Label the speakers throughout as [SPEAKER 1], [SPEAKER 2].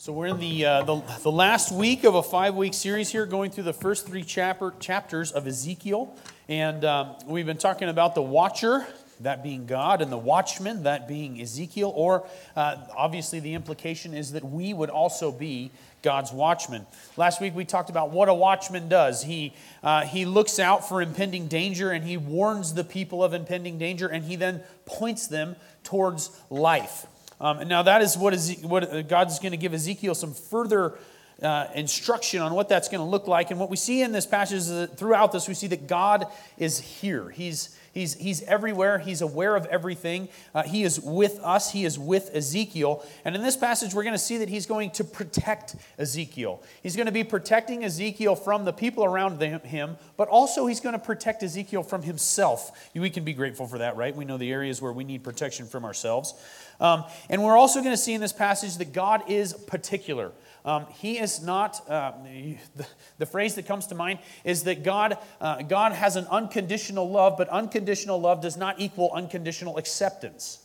[SPEAKER 1] So we're in the, uh, the, the last week of a five week series here, going through the first three chapter, chapters of Ezekiel. And um, we've been talking about the watcher, that being God, and the watchman, that being Ezekiel. Or uh, obviously, the implication is that we would also be God's watchman. Last week we talked about what a watchman does. He, uh, he looks out for impending danger and he warns the people of impending danger and he then points them towards life. Um, and now that is what, is, what God's going to give Ezekiel some further uh, instruction on what that's going to look like. And what we see in this passage is that throughout this, we see that God is here. He's, he's, he's everywhere. He's aware of everything. Uh, he is with us. He is with Ezekiel. And in this passage, we're going to see that he's going to protect Ezekiel. He's going to be protecting Ezekiel from the people around him, but also he's going to protect Ezekiel from himself. We can be grateful for that, right? We know the areas where we need protection from ourselves. Um, and we're also going to see in this passage that God is particular. Um, he is not, uh, the, the, phrase that comes to mind is that God, uh, God has an unconditional love, but unconditional love does not equal unconditional acceptance.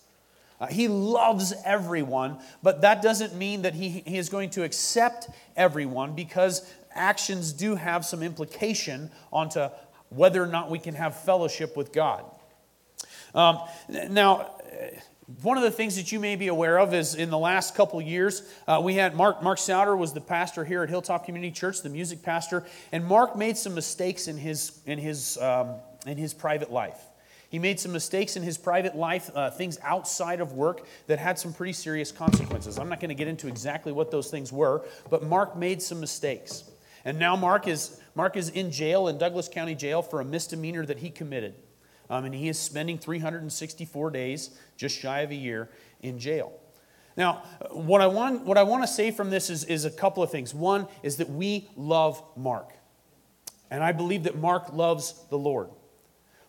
[SPEAKER 1] Uh, he loves everyone, but that doesn't mean that he, he is going to accept everyone because actions do have some implication onto whether or not we can have fellowship with God. Um, now, one of the things that you may be aware of is in the last couple years, uh, we had Mark, Mark Souter was the pastor here at Hilltop Community Church, the music pastor, and Mark made some mistakes in his, in his, um, in his private life. He made some mistakes in his private life, uh, things outside of work that had some pretty serious consequences. I'm not going to get into exactly what those things were, but Mark made some mistakes. And now Mark is, Mark is in jail, in Douglas County Jail, for a misdemeanor that he committed. Um, and he is spending 364 days, just shy of a year, in jail. Now, what I want, what I want to say from this is, is a couple of things. One is that we love Mark. And I believe that Mark loves the Lord.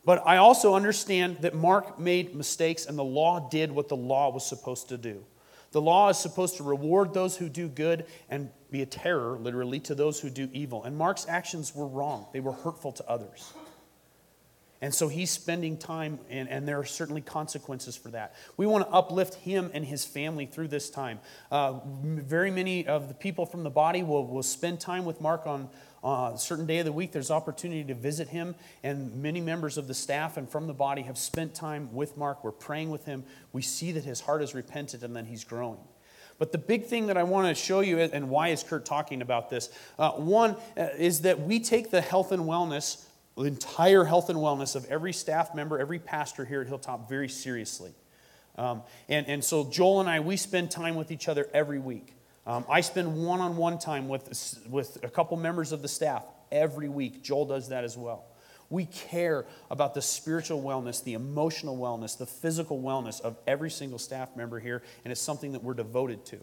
[SPEAKER 1] But I also understand that Mark made mistakes and the law did what the law was supposed to do. The law is supposed to reward those who do good and be a terror, literally, to those who do evil. And Mark's actions were wrong, they were hurtful to others. And so he's spending time, and, and there are certainly consequences for that. We want to uplift him and his family through this time. Uh, very many of the people from the body will, will spend time with Mark on uh, a certain day of the week. There's opportunity to visit him, and many members of the staff and from the body have spent time with Mark. We're praying with him. We see that his heart is repentant and that he's growing. But the big thing that I want to show you, and why is Kurt talking about this? Uh, one uh, is that we take the health and wellness entire health and wellness of every staff member, every pastor here at Hilltop very seriously. Um, and, and so Joel and I, we spend time with each other every week. Um, I spend one on one time with, with a couple members of the staff every week. Joel does that as well. We care about the spiritual wellness, the emotional wellness, the physical wellness of every single staff member here, and it's something that we're devoted to.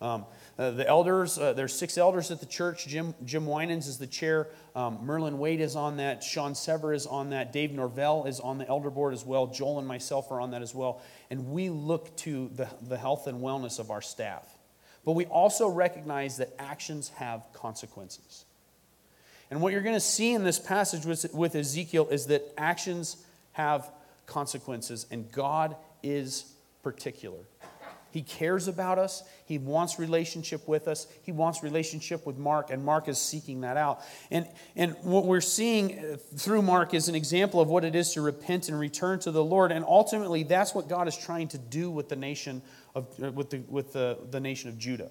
[SPEAKER 1] Um, uh, the elders, uh, there's six elders at the church. Jim, Jim Winans is the chair. Um, Merlin Wade is on that. Sean Sever is on that. Dave Norvell is on the elder board as well. Joel and myself are on that as well. And we look to the, the health and wellness of our staff. But we also recognize that actions have consequences. And what you're going to see in this passage with, with Ezekiel is that actions have consequences, and God is particular. He cares about us. He wants relationship with us. He wants relationship with Mark, and Mark is seeking that out. And, and what we're seeing uh, through Mark is an example of what it is to repent and return to the Lord. And ultimately, that's what God is trying to do with the nation of, uh, with the, with the, the nation of Judah.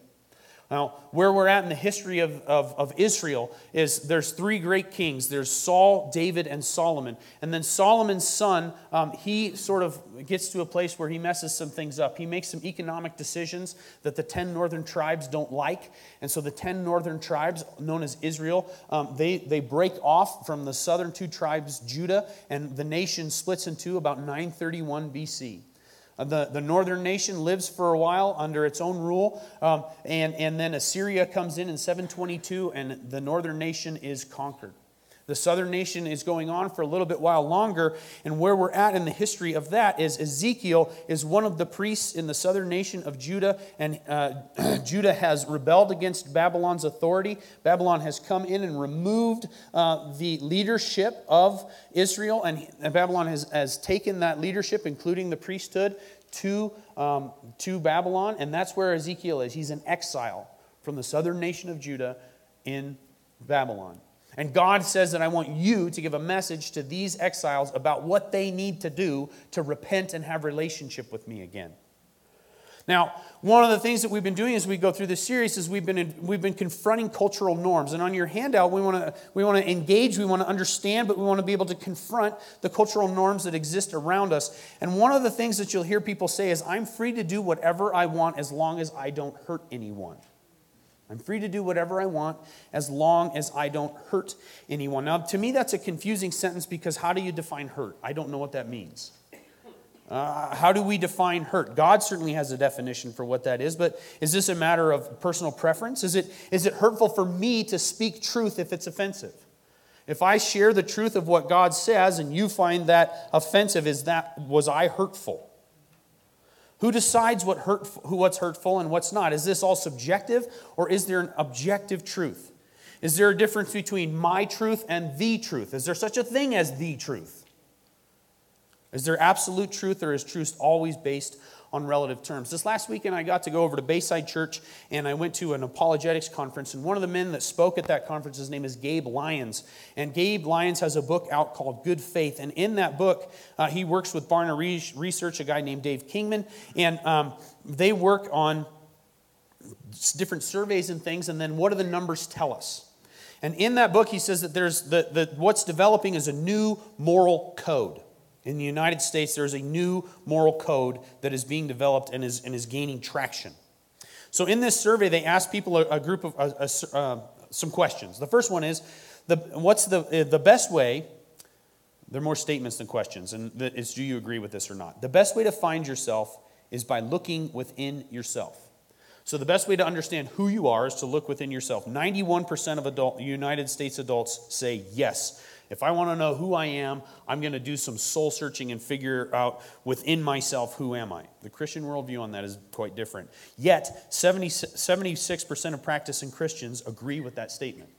[SPEAKER 1] Now, where we're at in the history of, of, of, Israel is there's three great kings. There's Saul, David, and Solomon. And then Solomon's son, um, he sort of gets to a place where he messes some things up. He makes some economic decisions that the 10 northern tribes don't like. And so the 10 northern tribes, known as Israel, um, they, they break off from the southern two tribes, Judah, and the nation splits in two about 931 BC. Uh, the, the northern nation lives for a while under its own rule, um, and, and then Assyria comes in in 722, and the northern nation is conquered. The southern nation is going on for a little bit while longer, and where we're at in the history of that is Ezekiel is one of the priests in the southern nation of Judah, and uh, Judah has rebelled against Babylon's authority. Babylon has come in and removed uh, the leadership of Israel, and Babylon has, has taken that leadership, including the priesthood, to, um, to Babylon, and that's where Ezekiel is. He's in exile from the southern nation of Judah in Babylon. And God says that I want you to give a message to these exiles about what they need to do to repent and have relationship with me again. Now, one of the things that we've been doing as we go through this series is we've been, in, we've been confronting cultural norms. And on your handout, we want to we want to engage, we want to understand, but we want to be able to confront the cultural norms that exist around us. And one of the things that you'll hear people say is, I'm free to do whatever I want as long as I don't hurt anyone. I'm free to do whatever I want as long as I don't hurt anyone. Now, to me, that's a confusing sentence because how do you define hurt? I don't know what that means. Uh, how do we define hurt? God certainly has a definition for what that is, but is this a matter of personal preference? Is it, is it hurtful for me to speak truth if it's offensive? If I share the truth of what God says and you find that offensive, is that was I hurtful? Who decides what hurt, what's hurtful and what's not? Is this all subjective or is there an objective truth? Is there a difference between my truth and the truth? Is there such a thing as the truth? Is there absolute truth or is truth always based on relative terms? This last weekend, I got to go over to Bayside Church and I went to an apologetics conference. And one of the men that spoke at that conference, his name is Gabe Lyons. And Gabe Lyons has a book out called Good Faith. And in that book, uh, he works with Barna Research, a guy named Dave Kinnaman. And um, they work on different surveys and things. And then what do the numbers tell us? And in that book, he says that there's the, the, what's developing is a new moral code. In the United States, there's a new moral code that is being developed and is, and is gaining traction. So, in this survey, they asked people a, a group of a, a, uh, some questions. The first one is the, What's the, uh, the best way? They're more statements than questions, and it's do you agree with this or not? The best way to find yourself is by looking within yourself. So, the best way to understand who you are is to look within yourself. 91% of adult, United States adults say yes. If I want to know who I am, I'm going to do some soul searching and figure out within myself who am I. The Christian worldview on that is quite different. Yet, 70, 76% of practicing Christians agree with that statement.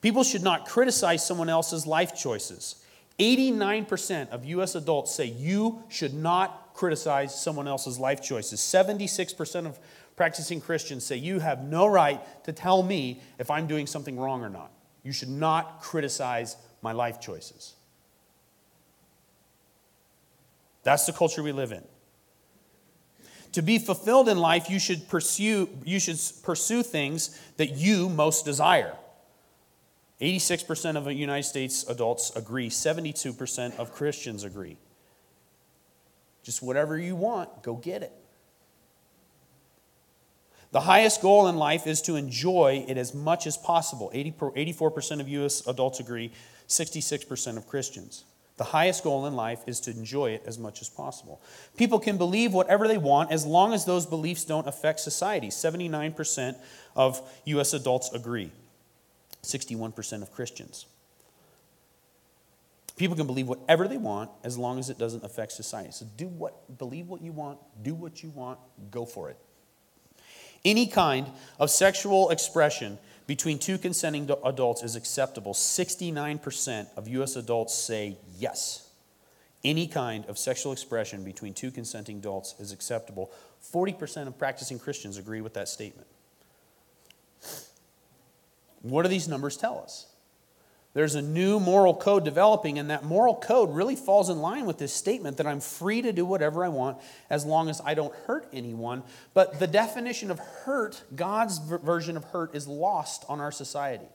[SPEAKER 1] People should not criticize someone else's life choices. 89% of U.S. adults say you should not criticize someone else's life choices. 76% of practicing Christians say you have no right to tell me if I'm doing something wrong or not. You should not criticize my life choices. That's the culture we live in. To be fulfilled in life, you should pursue, you should pursue things that you most desire. 86% of United States adults agree, 72% of Christians agree. Just whatever you want, go get it. The highest goal in life is to enjoy it as much as possible. 84% of U.S. adults agree, 66% of Christians. The highest goal in life is to enjoy it as much as possible. People can believe whatever they want as long as those beliefs don't affect society. 79% of U.S. adults agree, 61% of Christians. People can believe whatever they want as long as it doesn't affect society. So do what, believe what you want, do what you want, go for it. Any kind of sexual expression between two consenting adults is acceptable. 69% of U.S. adults say yes. Any kind of sexual expression between two consenting adults is acceptable. 40% of practicing Christians agree with that statement. What do these numbers tell us? There's a new moral code developing, and that moral code really falls in line with this statement that I'm free to do whatever I want as long as I don't hurt anyone. But the definition of hurt, God's version of hurt, is lost on our society.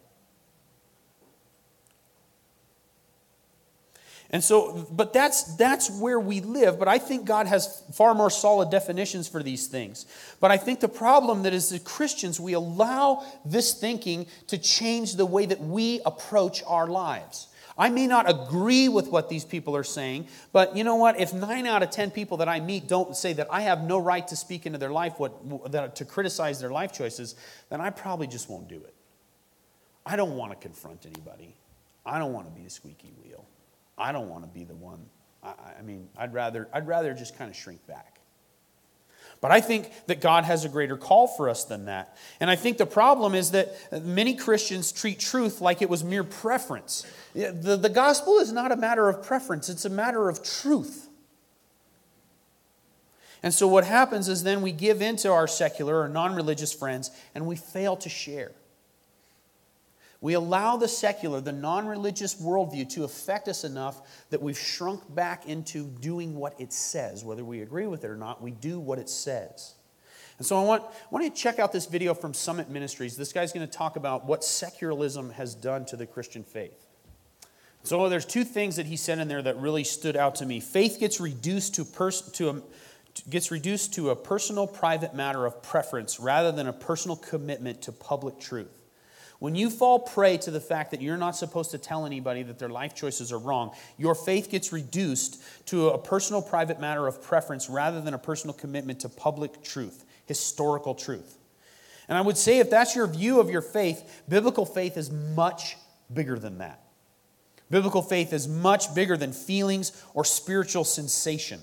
[SPEAKER 1] And so, but that's, that's where we live. But I think God has far more solid definitions for these things. But I think the problem that is as Christians, we allow this thinking to change the way that we approach our lives. I may not agree with what these people are saying, but you know what? If nine out of ten people that I meet don't say that I have no right to speak into their life, what, that, to criticize their life choices, then I probably just won't do it. I don't want to confront anybody. I don't want to be the squeaky wheel. I don't want to be the one. I, I mean, I'd rather, I'd rather just kind of shrink back. But I think that God has a greater call for us than that. And I think the problem is that many Christians treat truth like it was mere preference. The, the gospel is not a matter of preference, it's a matter of truth. And so what happens is then we give in to our secular or non religious friends and we fail to share. We allow the secular, the non religious worldview to affect us enough that we've shrunk back into doing what it says. Whether we agree with it or not, we do what it says. And so I want, I want you to check out this video from Summit Ministries. This guy's going to talk about what secularism has done to the Christian faith. So there's two things that he said in there that really stood out to me. Faith gets reduced to, pers- to a, gets reduced to a personal, private matter of preference rather than a personal commitment to public truth. When you fall prey to the fact that you're not supposed to tell anybody that their life choices are wrong, your faith gets reduced to a personal, private matter of preference rather than a personal commitment to public truth, historical truth. And I would say if that's your view of your faith, biblical faith is much bigger than that. Biblical faith is much bigger than feelings or spiritual sensation.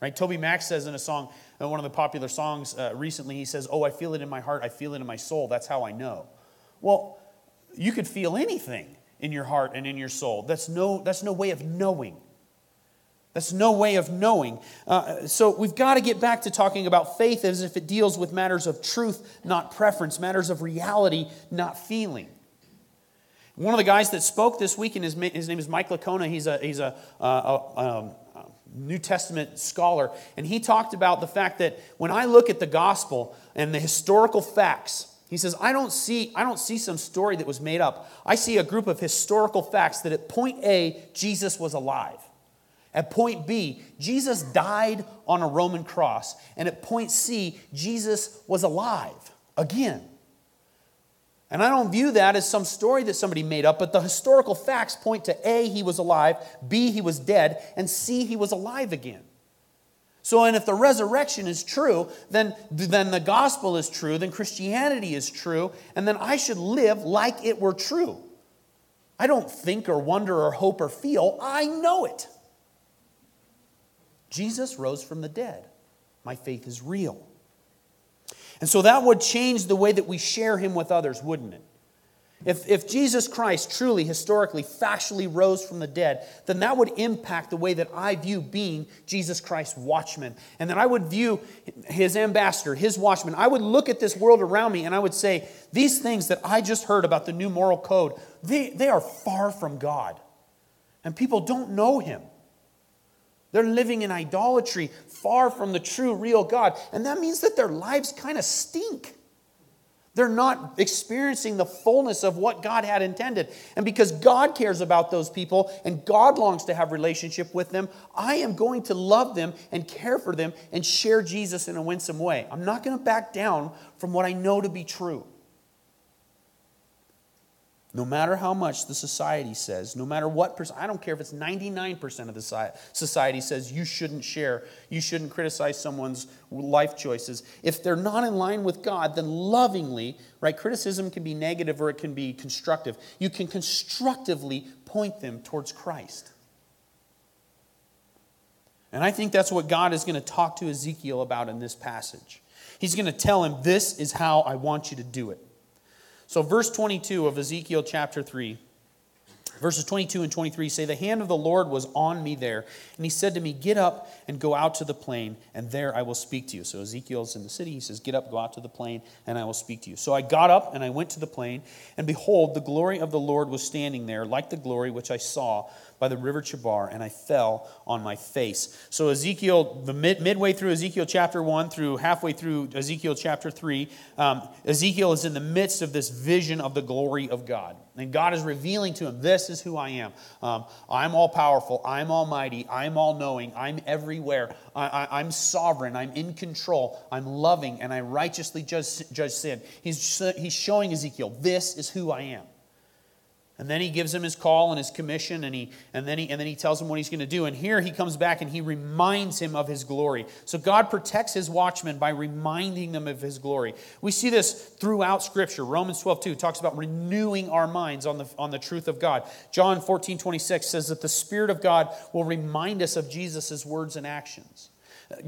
[SPEAKER 1] Right? TobyMac says in a song, uh, one of the popular songs uh, recently, he says, Oh, I feel it in my heart, I feel it in my soul. That's how I know. Well, you could feel anything in your heart and in your soul. That's no, that's no way of knowing. That's no way of knowing. Uh, so we've got to get back to talking about faith as if it deals with matters of truth, not preference, matters of reality, not feeling. One of the guys that spoke this weekend, his, his name is Mike Licona, He's a, he's a, uh, a, um, a New Testament scholar. And he talked about the fact that when I look at the gospel and the historical facts, he says, I don't see, I don't see some story that was made up. I see a group of historical facts that at point A, Jesus was alive. At point B, Jesus died on a Roman cross. And at point C, Jesus was alive again. And I don't view that as some story that somebody made up, but the historical facts point to A, he was alive, B, he was dead, and C, he was alive again. So, and if the resurrection is true, then, then the gospel is true, then Christianity is true, and then I should live like it were true. I don't think or wonder or hope or feel, I know it. Jesus rose from the dead. My faith is real. And so that would change the way that we share him with others, wouldn't it? If, if Jesus Christ truly, historically, factually rose from the dead, then that would impact the way that I view being Jesus Christ's watchman. And then I would view his ambassador, his watchman. I would look at this world around me and I would say, these things that I just heard about the new moral code, they, they are far from God. And people don't know him. They're living in idolatry, far from the true, real God. And that means that their lives kind of stink. They're not experiencing the fullness of what God had intended. And because God cares about those people and God longs to have relationship with them, I am going to love them and care for them and share Jesus in a winsome way. I'm not going to back down from what I know to be true. No matter how much the society says, no matter what percent, I don't care if it's 99% of the society says you shouldn't share, you shouldn't criticize someone's life choices. If they're not in line with God, then lovingly, right? Criticism can be negative or it can be constructive. You can constructively point them towards Christ. And I think that's what God is going to talk to Ezekiel about in this passage. He's going to tell him, This is how I want you to do it. So, verse 22 of Ezekiel chapter 3, verses 22 and 23 say, The hand of the Lord was on me there, and he said to me, Get up and go out to the plain, and there I will speak to you. So, Ezekiel's in the city. He says, Get up, go out to the plain, and I will speak to you. So, I got up and I went to the plain, and behold, the glory of the Lord was standing there, like the glory which I saw by the river Chebar, and I fell on my face. So, Ezekiel, the mid, midway through Ezekiel chapter 1 through halfway through Ezekiel chapter 3, um, Ezekiel is in the midst of this vision of the glory of God. And God is revealing to him, This is who I am. Um, I'm all powerful. I'm almighty. I'm all knowing. I'm everywhere. I, am sovereign. I'm in control. I'm loving. And I righteously judge, judge sin. He's, he's showing Ezekiel, This is who I am. And then he gives him his call and his commission, and, he, and, then, he, and then he tells him what he's going to do. And here he comes back and he reminds him of his glory. So God protects his watchmen by reminding them of his glory. We see this throughout Scripture. Romans 12, 2 talks about renewing our minds on the, on the truth of God. John 14, 26 says that the Spirit of God will remind us of Jesus' words and actions.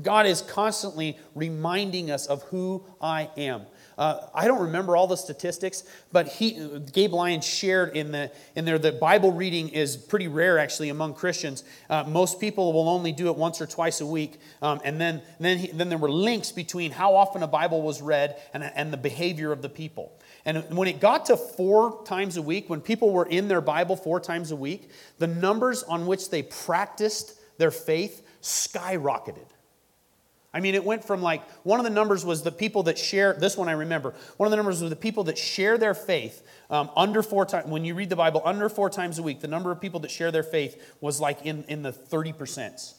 [SPEAKER 1] God is constantly reminding us of who I am. Uh, I don't remember all the statistics, but he, Gabe Lyons shared in, the, in there that Bible reading is pretty rare actually among Christians. Uh, most people will only do it once or twice a week. Um, and then, then, he, then there were links between how often a Bible was read and, and the behavior of the people. And when it got to four times a week, when people were in their Bible four times a week, the numbers on which they practiced their faith skyrocketed. I mean, it went from like, one of the numbers was the people that share, this one I remember, one of the numbers was the people that share their faith um, under four times, when you read the Bible, under four times a week, the number of people that share their faith was like in, in the 30%.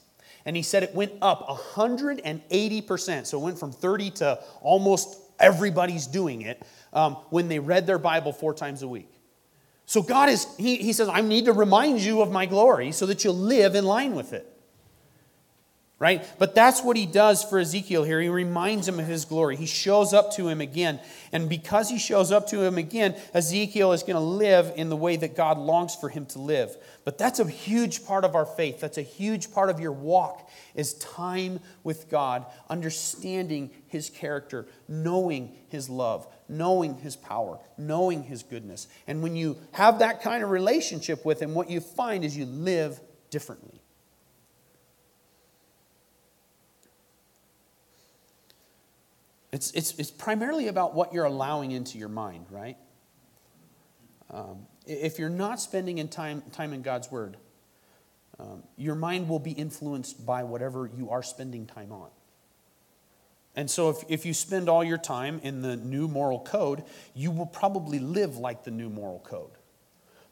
[SPEAKER 1] And he said it went up 180%. So it went from 30 to almost everybody's doing it um, when they read their Bible four times a week. So God is, he, he says, I need to remind you of my glory so that you'll live in line with it right? But that's what he does for Ezekiel here. He reminds him of his glory. He shows up to him again. And because he shows up to him again, Ezekiel is going to live in the way that God longs for him to live. But that's a huge part of our faith. That's a huge part of your walk is time with God, understanding his character, knowing his love, knowing his power, knowing his goodness. And when you have that kind of relationship with him, what you find is you live differently. It's, it's, it's primarily about what you're allowing into your mind, right? Um, if you're not spending in time, time in God's Word, um, your mind will be influenced by whatever you are spending time on. And so, if, if you spend all your time in the new moral code, you will probably live like the new moral code.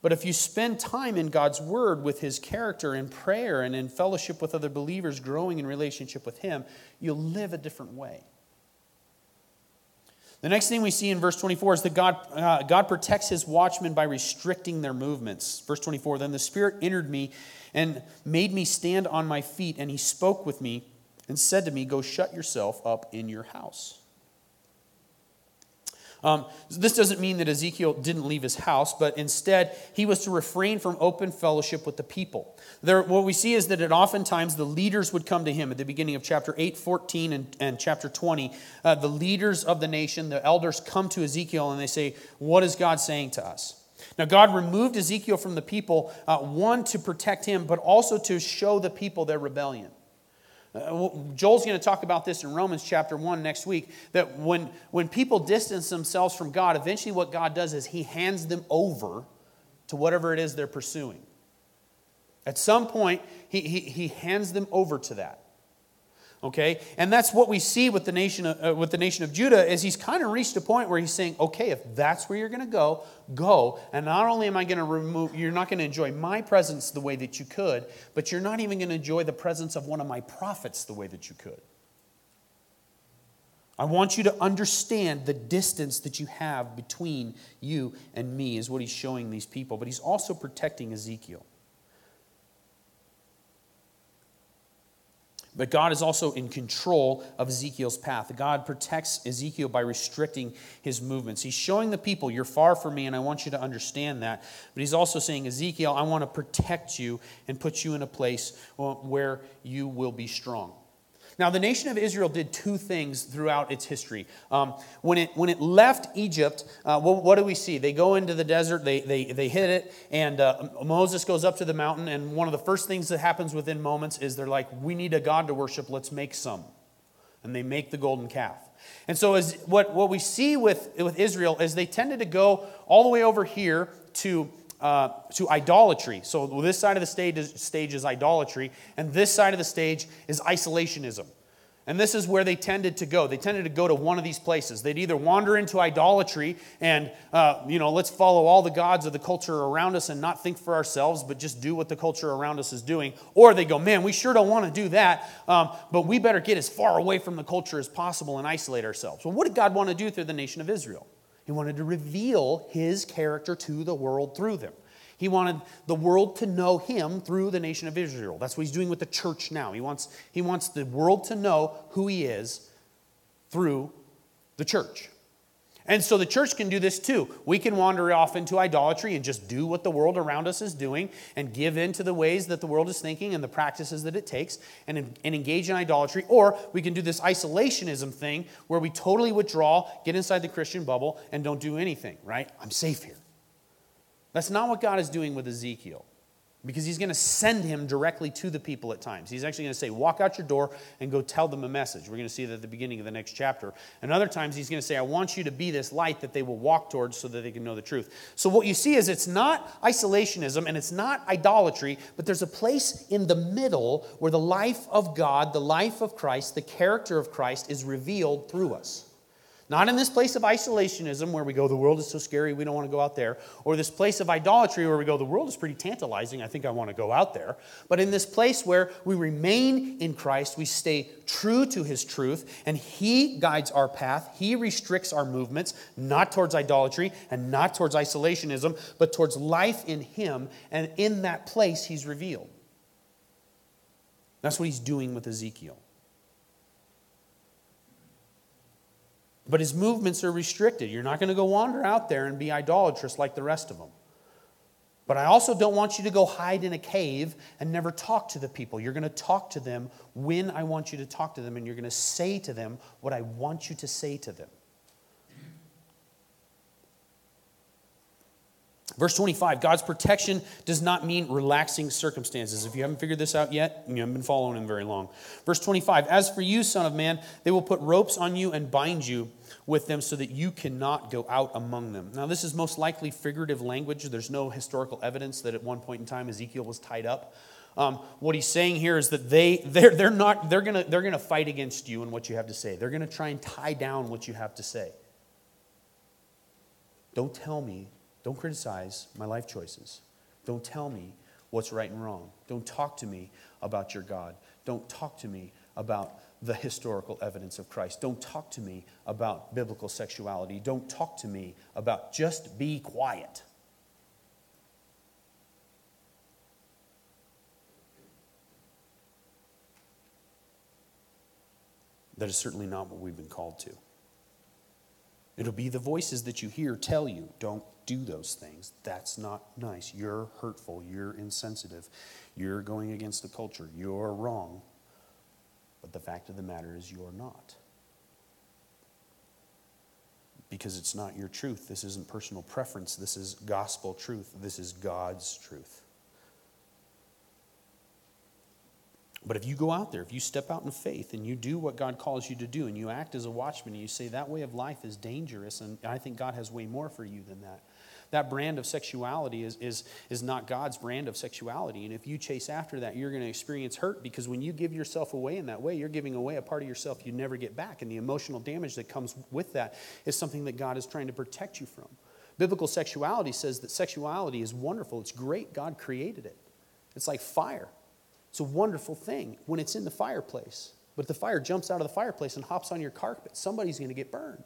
[SPEAKER 1] But if you spend time in God's Word with His character in prayer and in fellowship with other believers, growing in relationship with Him, you'll live a different way. The next thing we see in verse 24 is that God, uh, God protects his watchmen by restricting their movements. Verse 24 Then the Spirit entered me and made me stand on my feet, and he spoke with me and said to me, Go shut yourself up in your house. Um, this doesn't mean that Ezekiel didn't leave his house, but instead he was to refrain from open fellowship with the people. There, what we see is that it oftentimes the leaders would come to him at the beginning of chapter 8, 14, and, and chapter 20. Uh, the leaders of the nation, the elders, come to Ezekiel and they say, What is God saying to us? Now, God removed Ezekiel from the people, uh, one, to protect him, but also to show the people their rebellion. Uh, Joel's going to talk about this in Romans chapter 1 next week that when, when people distance themselves from God, eventually what God does is He hands them over to whatever it is they're pursuing. At some point, He, he, he hands them over to that okay and that's what we see with the nation of, uh, with the nation of judah is he's kind of reached a point where he's saying okay if that's where you're going to go go and not only am i going to remove you're not going to enjoy my presence the way that you could but you're not even going to enjoy the presence of one of my prophets the way that you could I want you to understand the distance that you have between you and me, is what he's showing these people. But he's also protecting Ezekiel. But God is also in control of Ezekiel's path. God protects Ezekiel by restricting his movements. He's showing the people, You're far from me, and I want you to understand that. But he's also saying, Ezekiel, I want to protect you and put you in a place uh, where you will be strong. Now, the nation of Israel did two things throughout its history. Um, when, it, when it left Egypt, uh, what, what, do we see? They go into the desert, they, they, they hit it, and uh, Moses goes up to the mountain. And one of the first things that happens within moments is they're like, We need a God to worship, let's make some. And they make the golden calf. And so, as, what, what we see with, with Israel is they tended to go all the way over here to uh, to idolatry. So this side of the stage is, stage is idolatry, and this side of the stage is isolationism. And this is where they tended to go. They tended to go to one of these places. They'd either wander into idolatry and, uh, you know, let's follow all the gods of the culture around us and not think for ourselves, but just do what the culture around us is doing. Or they go, man, we sure don't want to do that, um, but we better get as far away from the culture as possible and isolate ourselves. Well, what did God want to do through the nation of Israel? He wanted to reveal his character to the world through them. He wanted the world to know him through the nation of Israel. That's what he's doing with the church now. He wants, he wants the world to know who he is through the church. And so the church can do this too. We can wander off into idolatry and just do what the world around us is doing and give in to the ways that the world is thinking and the practices that it takes and, and engage in idolatry. Or we can do this isolationism thing where we totally withdraw, get inside the Christian bubble, and don't do anything, right? I'm safe here. That's not what God is doing with Ezekiel because he's going to send him directly to the people at times. He's actually going to say, Walk out your door and go tell them a message. We're going to see that at the beginning of the next chapter. And other times, he's going to say, I want you to be this light that they will walk towards so that they can know the truth. So, what you see is it's not isolationism and it's not idolatry, but there's a place in the middle where the life of God, the life of Christ, the character of Christ is revealed through us. Not in this place of isolationism where we go, the world is so scary, we don't want to go out there. Or this place of idolatry where we go, the world is pretty tantalizing, I think I want to go out there. But in this place where we remain in Christ, we stay true to his truth, and he guides our path. He restricts our movements, not towards idolatry and not towards isolationism, but towards life in him. And in that place, he's revealed. That's what he's doing with Ezekiel. But his movements are restricted. You're not going to go wander out there and be idolatrous like the rest of them. But I also don't want you to go hide in a cave and never talk to the people. You're going to talk to them when I want you to talk to them, and you're going to say to them what I want you to say to them. Verse 25 God's protection does not mean relaxing circumstances. If you haven't figured this out yet, you haven't been following him very long. Verse 25 As for you, Son of Man, they will put ropes on you and bind you with them so that you cannot go out among them. Now, this is most likely figurative language. There's no historical evidence that at one point in time Ezekiel was tied up. Um, what he's saying here is that they, they're, they're not, they're to they're gonna fight against you and what you have to say. They're to try and tie down what you have to say. Don't tell me don't criticize my life choices. Don't tell me what's right and wrong. Don't talk to me about your God. Don't talk to me about the historical evidence of Christ. Don't talk to me about biblical sexuality. Don't talk to me about just be quiet. That is certainly not what we've been called to. It'll be the voices that you hear tell you, don't do those things. That's not nice. You're hurtful. You're insensitive. You're going against the culture. You're wrong. But the fact of the matter is, you're not. Because it's not your truth. This isn't personal preference. This is gospel truth. This is God's truth. But if you go out there, if you step out in faith and you do what God calls you to do and you act as a watchman and you say that way of life is dangerous and I think God has way more for you than that. That brand of sexuality is, is, is not God's brand of sexuality. And if you chase after that, you're going to experience hurt because when you give yourself away in that way, you're giving away a part of yourself you never get back. And the emotional damage that comes with that is something that God is trying to protect you from. Biblical sexuality says that sexuality is wonderful, it's great. God created it. It's like fire. It's a wonderful thing when it's in the fireplace. But if the fire jumps out of the fireplace and hops on your carpet, somebody's going to get burned.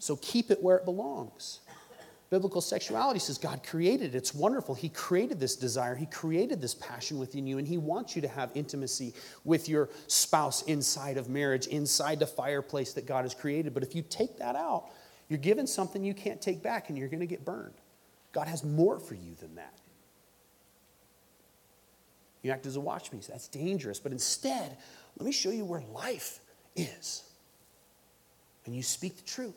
[SPEAKER 1] So keep it where it belongs. Biblical sexuality says God created it. It's wonderful. He created this desire, He created this passion within you, and He wants you to have intimacy with your spouse inside of marriage, inside the fireplace that God has created. But if you take that out, you're given something you can't take back, and you're going to get burned. God has more for you than that. You act as a watchman. That's dangerous. But instead, let me show you where life is. And you speak the truth.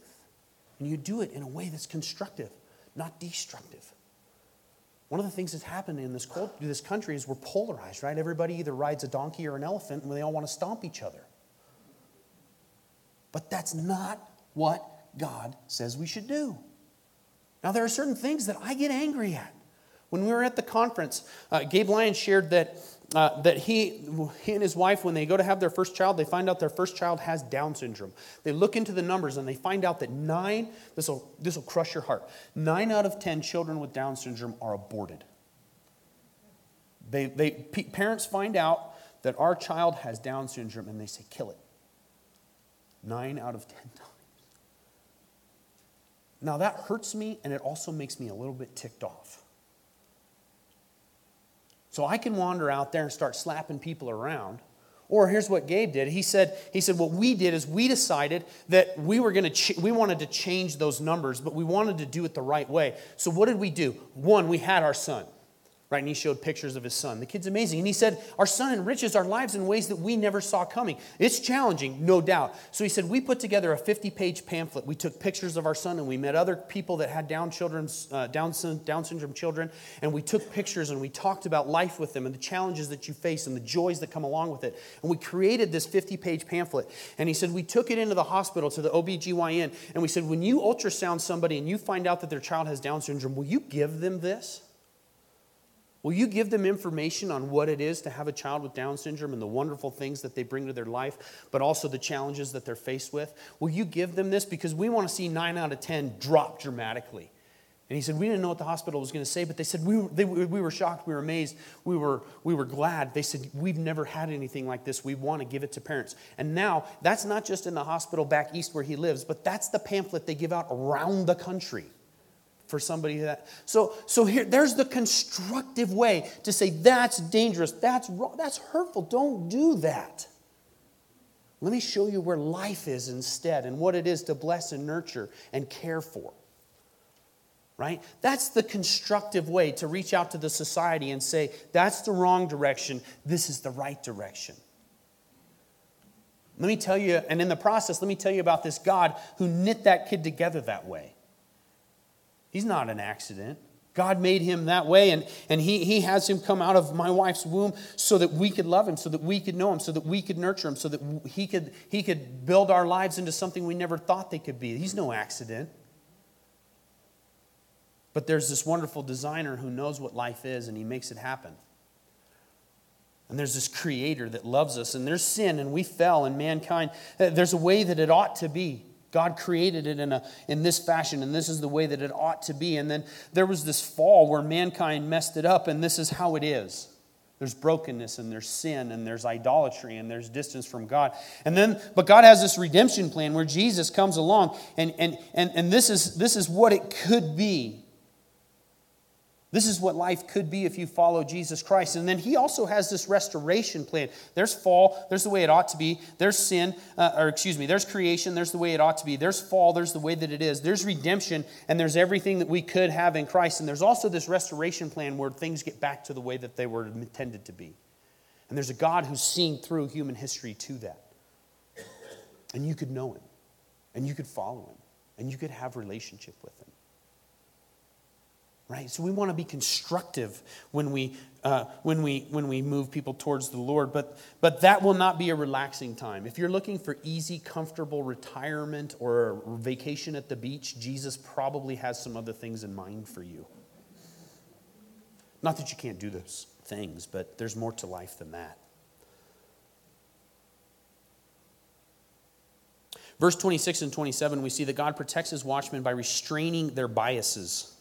[SPEAKER 1] And you do it in a way that's constructive, not destructive. One of the things that's happened in this, this country is we're polarized, right? Everybody either rides a donkey or an elephant, and they all want to stomp each other. But that's not what God says we should do. Now, there are certain things that I get angry at. When we were at the conference, uh, Gabe Lyon shared that, uh, that he, he and his wife, when they go to have their first child, they find out their first child has Down syndrome. They look into the numbers and they find out that nine, this will, crush your heart, nine out of 10 children with Down syndrome are aborted. They, they, parents find out that our child has Down syndrome and they say, kill it. Nine out of 10 times. Now that hurts me and it also makes me a little bit ticked off. So I can wander out there and start slapping people around, Or here's what Gabe did. He said, he said, what we did is we decided that we were going to, ch- we wanted to change those numbers, but we wanted to do it the right way. So what did we do? One, we had our son right? And he showed pictures of his son. The kid's amazing. And he said, Our son enriches our lives in ways that we never saw coming. It's challenging, no doubt. So he said, We put together a 50 page pamphlet. We took pictures of our son and we met other people that had Down, children's, uh, Down, Down syndrome children. And we took pictures and we talked about life with them and the challenges that you face and the joys that come along with it. And we created this 50 page pamphlet. And he said, We took it into the hospital to the OBGYN. And we said, When you ultrasound somebody and you find out that their child has Down syndrome, will you give them this? Will you give them information on what it is to have a child with Down syndrome and the wonderful things that they bring to their life, but also the challenges that they're faced with? Will you give them this? Because we want to see nine out of 10 drop dramatically. And he said, We didn't know what the hospital was going to say, but they said, we were, they, we were shocked, we were amazed, we were, we were glad. They said, We've never had anything like this. We want to give it to parents. And now, that's not just in the hospital back east where he lives, but that's the pamphlet they give out around the country for somebody that so so here there's the constructive way to say that's dangerous. That's wrong. That's hurtful. Don't do that. Let me show you where life is instead and what it is to bless and nurture and care for right? That's the constructive way to reach out to the society and say that's the wrong direction. This is the right direction. Let me tell you and in the process let me tell you about this god who knit that kid together that way He's not an accident. God made him that way, and, and he, he has him come out of my wife's womb so that we could love him, so that we could know him, so that we could nurture him, so that he could, he could build our lives into something we never thought they could be. He's no accident. But there's this wonderful designer who knows what life is, and he makes it happen. And there's this creator that loves us, and there's sin, and we fell, and mankind, uh, there's a way that it ought to be. God created it in, a, in this fashion, and this is the way that it ought to be. And then there was this fall where mankind messed it up, and this is how it is. There's brokenness, and there's sin, and there's idolatry, and there's distance from God. And then, but God has this redemption plan where Jesus comes along, and, and, and, and this, is, this is what it could be. This is what life could be if you follow Jesus Christ. And then he also has this restoration plan. There's fall, there's the way it ought to be. There's sin, uh, or excuse me, there's creation, there's the way it ought to be. There's fall, there's the way that it is. There's redemption, and there's everything that we could have in Christ. And there's also this restoration plan where things get back to the way that they were intended to be. And there's a God who's seen through human history to that. And you could know him, and you could follow him, and you could have relationship with him right? So we want to be constructive when we uh, when we when we move people towards the lord. But but that will not be a relaxing time. If you're looking for easy comfortable retirement or a vacation at the beach jesus probably has some other things in mind for you. Not that you can't do those things but there's more to life than that. Verse 26 and 27, we see that God protects his watchmen by restraining their biases.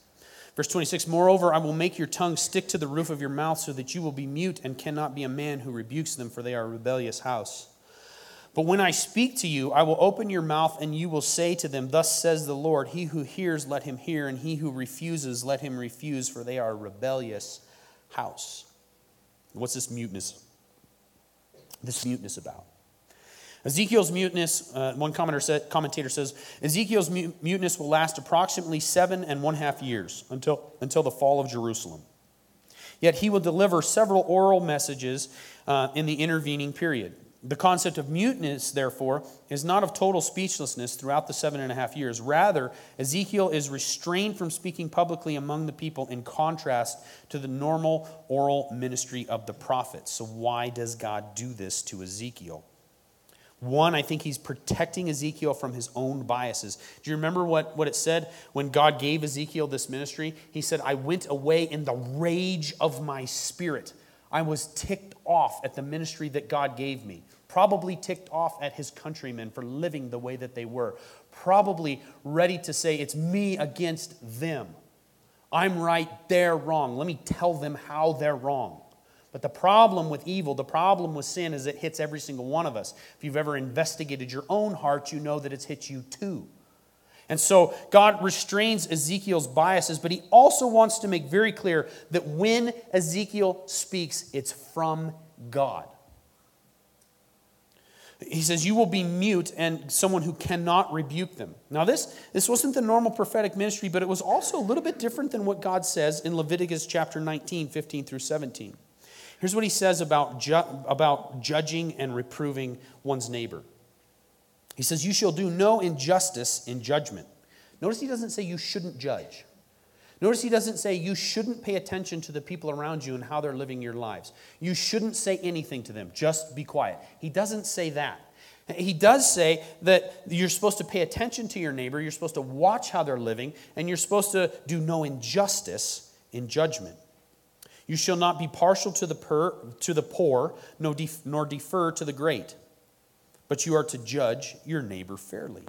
[SPEAKER 1] Verse 26 Moreover, I will make your tongue stick to the roof of your mouth so that you will be mute and cannot be a man who rebukes them, for they are a rebellious house. But when I speak to you, I will open your mouth and you will say to them, Thus says the Lord, He who hears, let him hear, and he who refuses, let him refuse, for they are a rebellious house. What's this muteness? This muteness about? Ezekiel's muteness, uh, one said, commentator says, Ezekiel's muteness will last approximately seven and one half years until, until the fall of Jerusalem. Yet he will deliver several oral messages uh, in the intervening period. The concept of muteness, therefore, is not of total speechlessness throughout the seven and a half years. Rather, Ezekiel is restrained from speaking publicly among the people in contrast to the normal oral ministry of the prophets. So, why does God do this to Ezekiel? One, I think he's protecting Ezekiel from his own biases. Do you remember what, what it said when God gave Ezekiel this ministry? He said, I went away in the rage of my spirit. I was ticked off at the ministry that God gave me. Probably ticked off at his countrymen for living the way that they were. Probably ready to say, It's me against them. I'm right, they're wrong. Let me tell them how they're wrong. But the problem with evil, the problem with sin, is it hits every single one of us. If you've ever investigated your own heart, you know that it's hit you too. And so God restrains Ezekiel's biases, but he also wants to make very clear that when Ezekiel speaks, it's from God. He says, You will be mute and someone who cannot rebuke them. Now, this, this wasn't the normal prophetic ministry, but it was also a little bit different than what God says in Leviticus chapter 19, 15 through 17. Here's what he says about, ju- about judging and reproving one's neighbor. He says, You shall do no injustice in judgment. Notice he doesn't say you shouldn't judge. Notice he doesn't say you shouldn't pay attention to the people around you and how they're living your lives. You shouldn't say anything to them. Just be quiet. He doesn't say that. He does say that you're supposed to pay attention to your neighbor, you're supposed to watch how they're living, and you're supposed to do no injustice in judgment. You shall not be partial to the, per, to the poor, nor defer to the great, but you are to judge your neighbor fairly.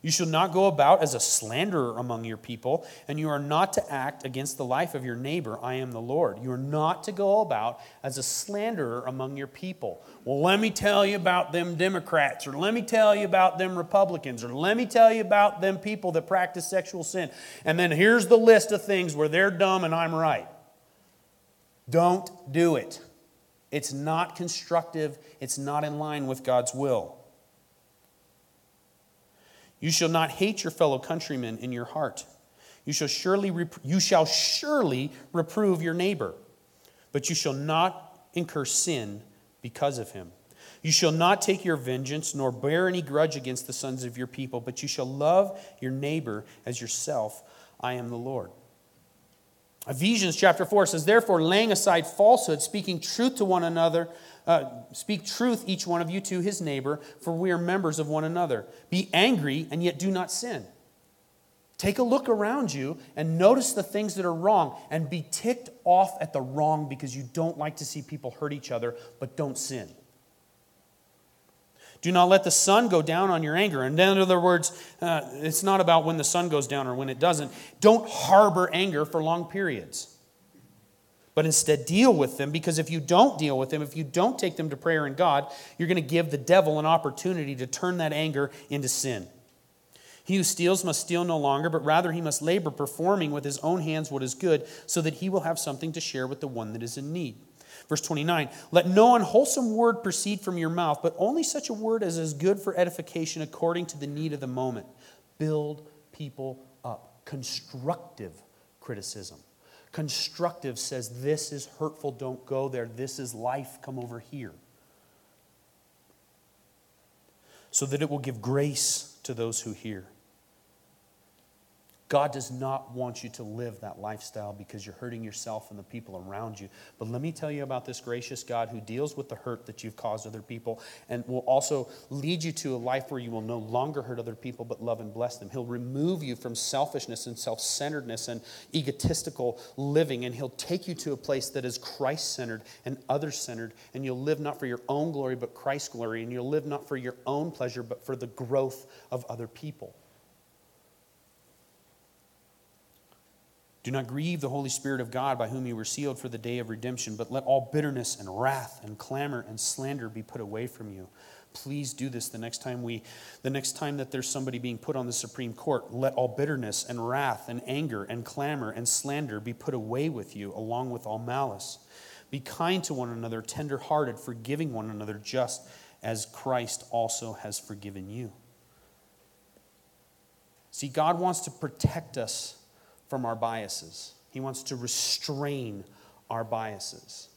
[SPEAKER 1] You shall not go about as a slanderer among your people, and you are not to act against the life of your neighbor. I am the Lord. You are not to go about as a slanderer among your people. Well, let me tell you about them Democrats, or let me tell you about them Republicans, or let me tell you about them people that practice sexual sin. And then here's the list of things where they're dumb and I'm right. Don't do it. It's not constructive, it's not in line with God's will. You shall not hate your fellow countrymen in your heart. You shall surely, rep- you shall surely reprove your neighbor, but you shall not incur sin because of him. You shall not take your vengeance, nor bear any grudge against the sons of your people, but you shall love your neighbor as yourself. I am the Lord. Ephesians chapter 4 says, Therefore, laying aside falsehood, speaking truth to one another, uh, speak truth, each one of you, to his neighbor, for we are members of one another. Be angry, and yet do not sin. Take a look around you and notice the things that are wrong and be ticked off at the wrong because you don't like to see people hurt each other, but don't sin. Do not let the sun go down on your anger. And in other words, uh, it's not about when the sun goes down or when it doesn't. Don't harbor anger for long periods but instead deal with them because if you don't deal with them, if you don't take them to prayer and God, you're going to give the devil an opportunity to turn that anger into sin. He who steals must steal no longer, but rather he must labor, performing with his own hands what is good, so that he will have something to share with the one that is in need. Verse 29 Let no unwholesome word proceed from your mouth, but only such a word as is good for edification according to the need of the moment. Build people up. Constructive criticism. Constructive says, This is hurtful, don't go there. This is life, come over here. So that it will give grace to those who hear. God does not want you to live that lifestyle because you're hurting yourself and the people around you. But let me tell you about this gracious God who deals with the hurt that you've caused other people and will also lead you to a life where you will no longer hurt other people but love and bless them. He'll remove you from selfishness and self centeredness and egotistical living, and He'll take you to a place that is Christ centered and other centered, and you'll live not for your own glory but Christ's glory, and you'll live not for your own pleasure but for the growth of other people. Do not grieve the Holy Spirit of God by whom you were sealed for the day of redemption, but let all bitterness and wrath and clamor and slander be put away from you. Please do this the next time we the next time that there's somebody being put on the Supreme Court. Let all bitterness and wrath and anger and clamor and slander be put away with you, along with all malice. Be kind to one another, tender-hearted, forgiving one another, just as Christ also has forgiven you. See, God wants to protect us from our biases. He wants to restrain our biases.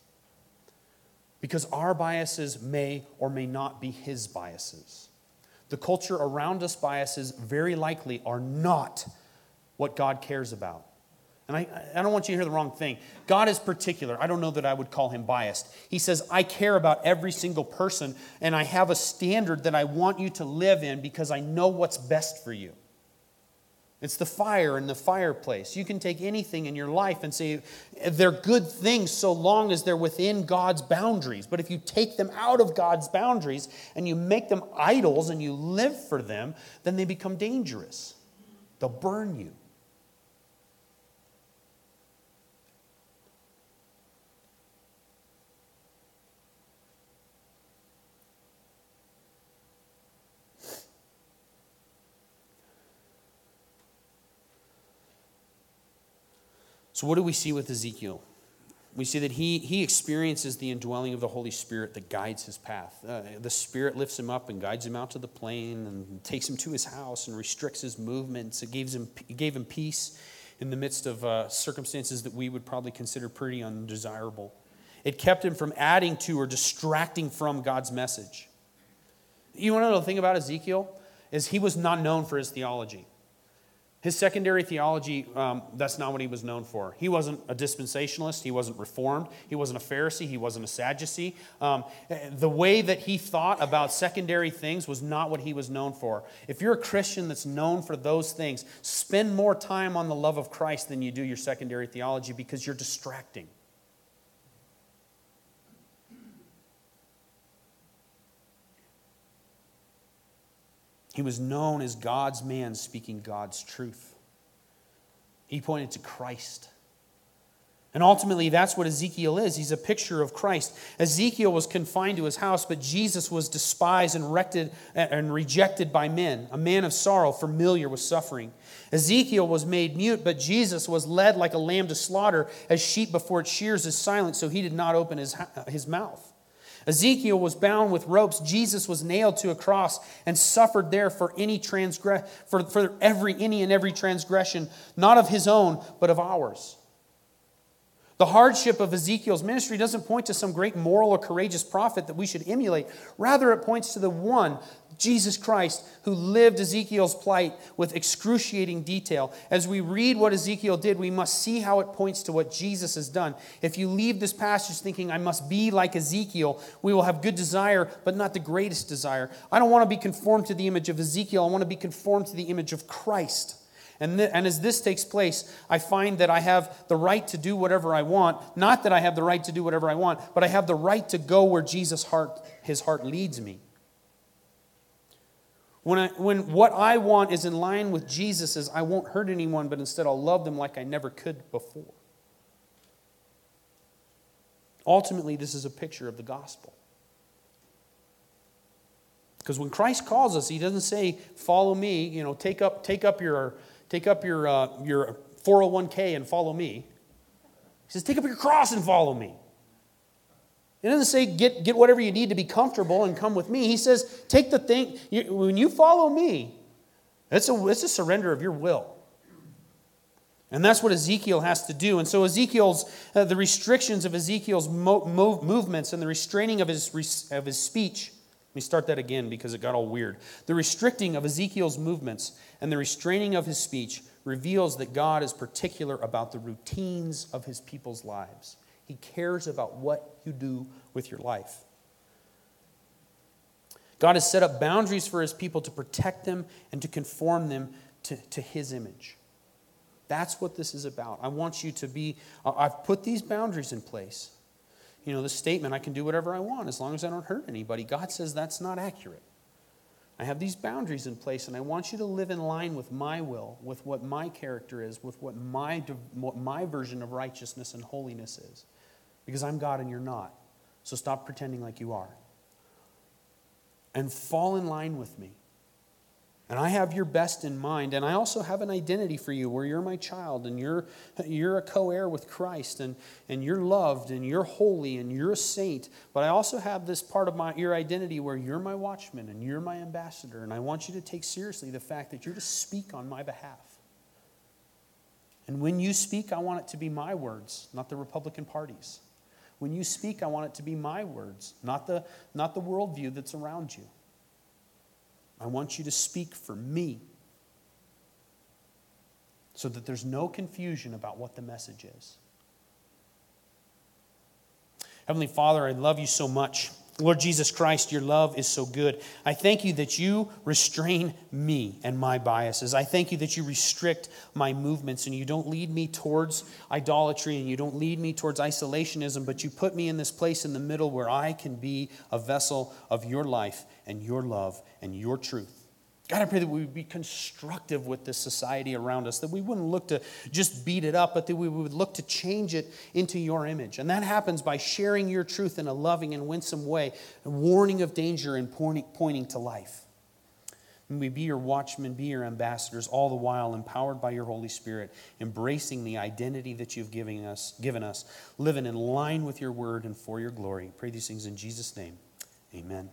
[SPEAKER 1] Because our biases may or may not be his biases. The culture around us biases very likely are not what God cares about. And I, I don't want you to hear the wrong thing. God is particular. I don't know that I would call him biased. He says, I care about every single person, and I have a standard that I want you to live in because I know what's best for you. It's the fire in the fireplace. You can take anything in your life and say they're good things so long as they're within God's boundaries. But if you take them out of God's boundaries and you make them idols and you live for them, then they become dangerous. They'll burn you. So, what do we see with Ezekiel? we see that he, he experiences the indwelling of the Holy Spirit that guides his path. Uh, the Spirit lifts him up and guides him out to the plain and takes him to his house and restricts his movements. It gives him, it gave him peace in the midst of uh, circumstances that we would probably consider pretty undesirable. It kept him from adding to or distracting from God's message. You want to know the thing about Ezekiel? Is he was not known for his theology. His secondary theology, um, that's not what he was known for. He wasn't a dispensationalist. He wasn't reformed. He wasn't a Pharisee. He wasn't a Sadducee. Um, the way that he thought about secondary things was not what he was known for. If you're a Christian that's known for those things, spend more time on the love of Christ than you do your secondary theology because you're distracting. He was known as God's man speaking God's truth. He pointed to Christ. And ultimately, that's what Ezekiel is. He's a picture of Christ. Ezekiel was confined to his house, but Jesus was despised and, rected, and rejected by men, a man of sorrow, familiar with suffering. Ezekiel was made mute, but Jesus was led like a lamb to slaughter, as sheep before its shears is silent, so he did not open his, his mouth. Ezekiel was bound with ropes. Jesus was nailed to a cross and suffered there for any transgress for, for every any and every transgression, not of his own, but of ours. The hardship of Ezekiel's ministry doesn't point to some great moral or courageous prophet that we should emulate. Rather, it points to the one Jesus Christ, who lived Ezekiel's plight with excruciating detail. As we read what Ezekiel did, we must see how it points to what Jesus has done. If you leave this passage thinking, I must be like Ezekiel, we will have good desire, but not the greatest desire. I don't want to be conformed to the image of Ezekiel, I want to be conformed to the image of Christ. And, th- and as this takes place, I find that I have the right to do whatever I want. Not that I have the right to do whatever I want, but I have the right to go where Jesus' heart, his heart leads me. When, I, when what I want is in line with Jesus's, I won't hurt anyone, but instead I'll love them like I never could before. Ultimately, this is a picture of the gospel. Because when Christ calls us, he doesn't say, follow me, you know, take up, take up your, take up your, uh, your 401k and follow me. He says, take up your cross and follow me. He doesn't say, get, get whatever you need to be comfortable and come with me. He says, take the thing, you, when you follow me, it's a, it's a surrender of your will. And that's what Ezekiel has to do. And so, Ezekiel's, uh, the restrictions of Ezekiel's mo- movements and the restraining of his, of his speech. Let me start that again because it got all weird. The restricting of Ezekiel's movements and the restraining of his speech reveals that God is particular about the routines of his people's lives. He cares about what you do with your life. God has set up boundaries for his people to protect them and to conform them to, to his image. That's what this is about. I want you to be, I've put these boundaries in place. You know, the statement, I can do whatever I want as long as I don't hurt anybody. God says that's not accurate. I have these boundaries in place, and I want you to live in line with my will, with what my character is, with what my, what my version of righteousness and holiness is because I'm God and you're not. So stop pretending like you are. And fall in line with me. And I have your best in mind. And I also have an identity for you where you're my child and you're, you're a co heir with Christ and, and you're loved and you're holy and you're a saint. But I also have this part of my, your identity where you're my watchman and you're my ambassador. And I want you to take seriously the fact that you're to speak on my behalf. And when you speak, I want it to be my words, not the Republican Party's. When you speak, I want it to be my words, not the, not the worldview that's around you. I want you to speak for me so that there's no confusion about what the message is. Heavenly Father, I love you so much. Lord Jesus Christ, your love is so good. I thank you that you restrain me and my biases. I thank you that you restrict my movements and you don't lead me towards idolatry and you don't lead me towards isolationism, but you put me in this place in the middle where I can be a vessel of your life and your love and your truth. God, I pray that we would be constructive with this society around us, that we wouldn't look to just beat it up, but that we would look to change it into your image. And that happens by sharing your truth in a loving and winsome way, warning of danger and pointing, pointing to life. May we be your watchmen, be your ambassadors, all the while empowered by your Holy Spirit, embracing the identity that you've given us, given us, living in line with your word and for your glory. Pray these things in Jesus' name. Amen.